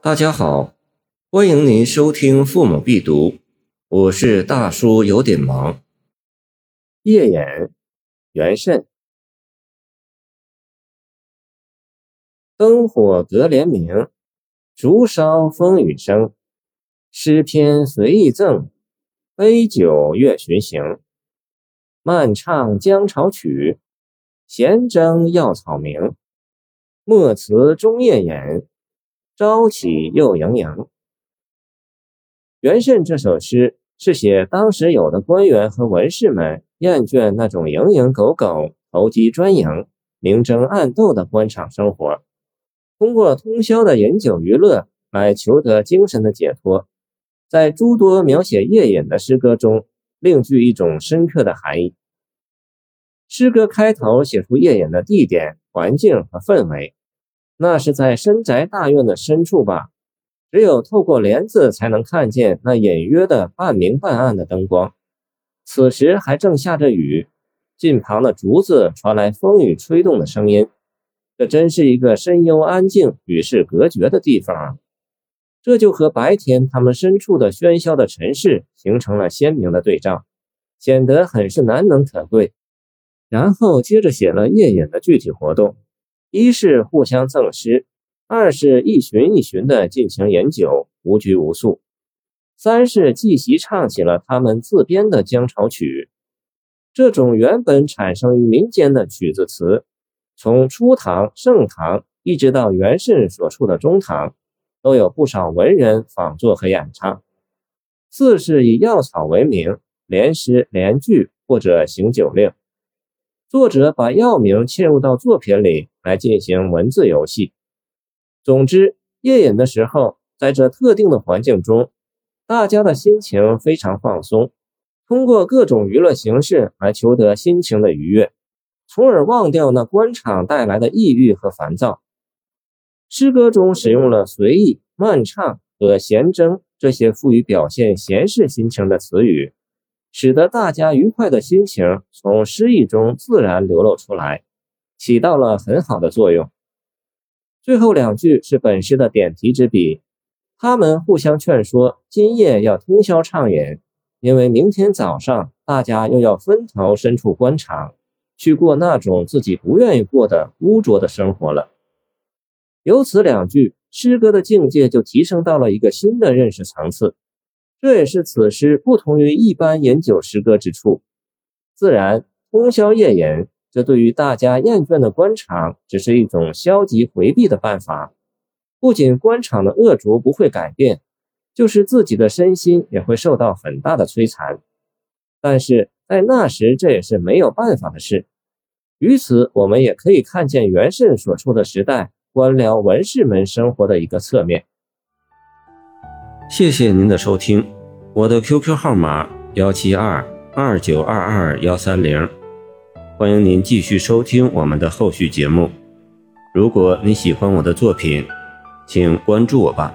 大家好，欢迎您收听《父母必读》，我是大叔，有点忙。夜饮，元慎。灯火隔帘明，烛烧风雨声。诗篇随意赠，杯酒月巡行。漫唱江潮曲，闲征药草名。莫辞终夜饮。朝起又盈盈。元慎这首诗是写当时有的官员和文士们厌倦那种蝇营狗苟、投机专营、明争暗斗的官场生活，通过通宵的饮酒娱乐来求得精神的解脱，在诸多描写夜饮的诗歌中，另具一种深刻的含义。诗歌开头写出夜饮的地点、环境和氛围。那是在深宅大院的深处吧？只有透过帘子才能看见那隐约的半明半暗的灯光。此时还正下着雨，近旁的竹子传来风雨吹动的声音。这真是一个深幽安静、与世隔绝的地方啊！这就和白天他们身处的喧嚣的尘世形成了鲜明的对照，显得很是难能可贵。然后接着写了夜饮的具体活动。一是互相赠诗，二是一巡一巡的进行饮酒，无拘无束；三是即席唱起了他们自编的江潮曲。这种原本产生于民间的曲子词，从初唐、盛唐一直到元慎所处的中唐，都有不少文人仿作和演唱。四是以药草为名，连诗连句或者行酒令。作者把药名嵌入到作品里来进行文字游戏。总之，夜饮的时候，在这特定的环境中，大家的心情非常放松，通过各种娱乐形式来求得心情的愉悦，从而忘掉那官场带来的抑郁和烦躁。诗歌中使用了随意、慢唱和闲征这些赋予表现闲适心情的词语。使得大家愉快的心情从诗意中自然流露出来，起到了很好的作用。最后两句是本诗的点题之笔，他们互相劝说，今夜要通宵畅饮，因为明天早上大家又要分头身处官场，去过那种自己不愿意过的污浊的生活了。由此两句，诗歌的境界就提升到了一个新的认识层次。这也是此诗不同于一般饮酒诗歌之处。自然，通宵夜饮，这对于大家厌倦的官场，只是一种消极回避的办法。不仅官场的恶浊不会改变，就是自己的身心也会受到很大的摧残。但是在那时，这也是没有办法的事。于此，我们也可以看见元慎所处的时代官僚文士们生活的一个侧面。谢谢您的收听，我的 QQ 号码幺七二二九二二幺三零，欢迎您继续收听我们的后续节目。如果你喜欢我的作品，请关注我吧。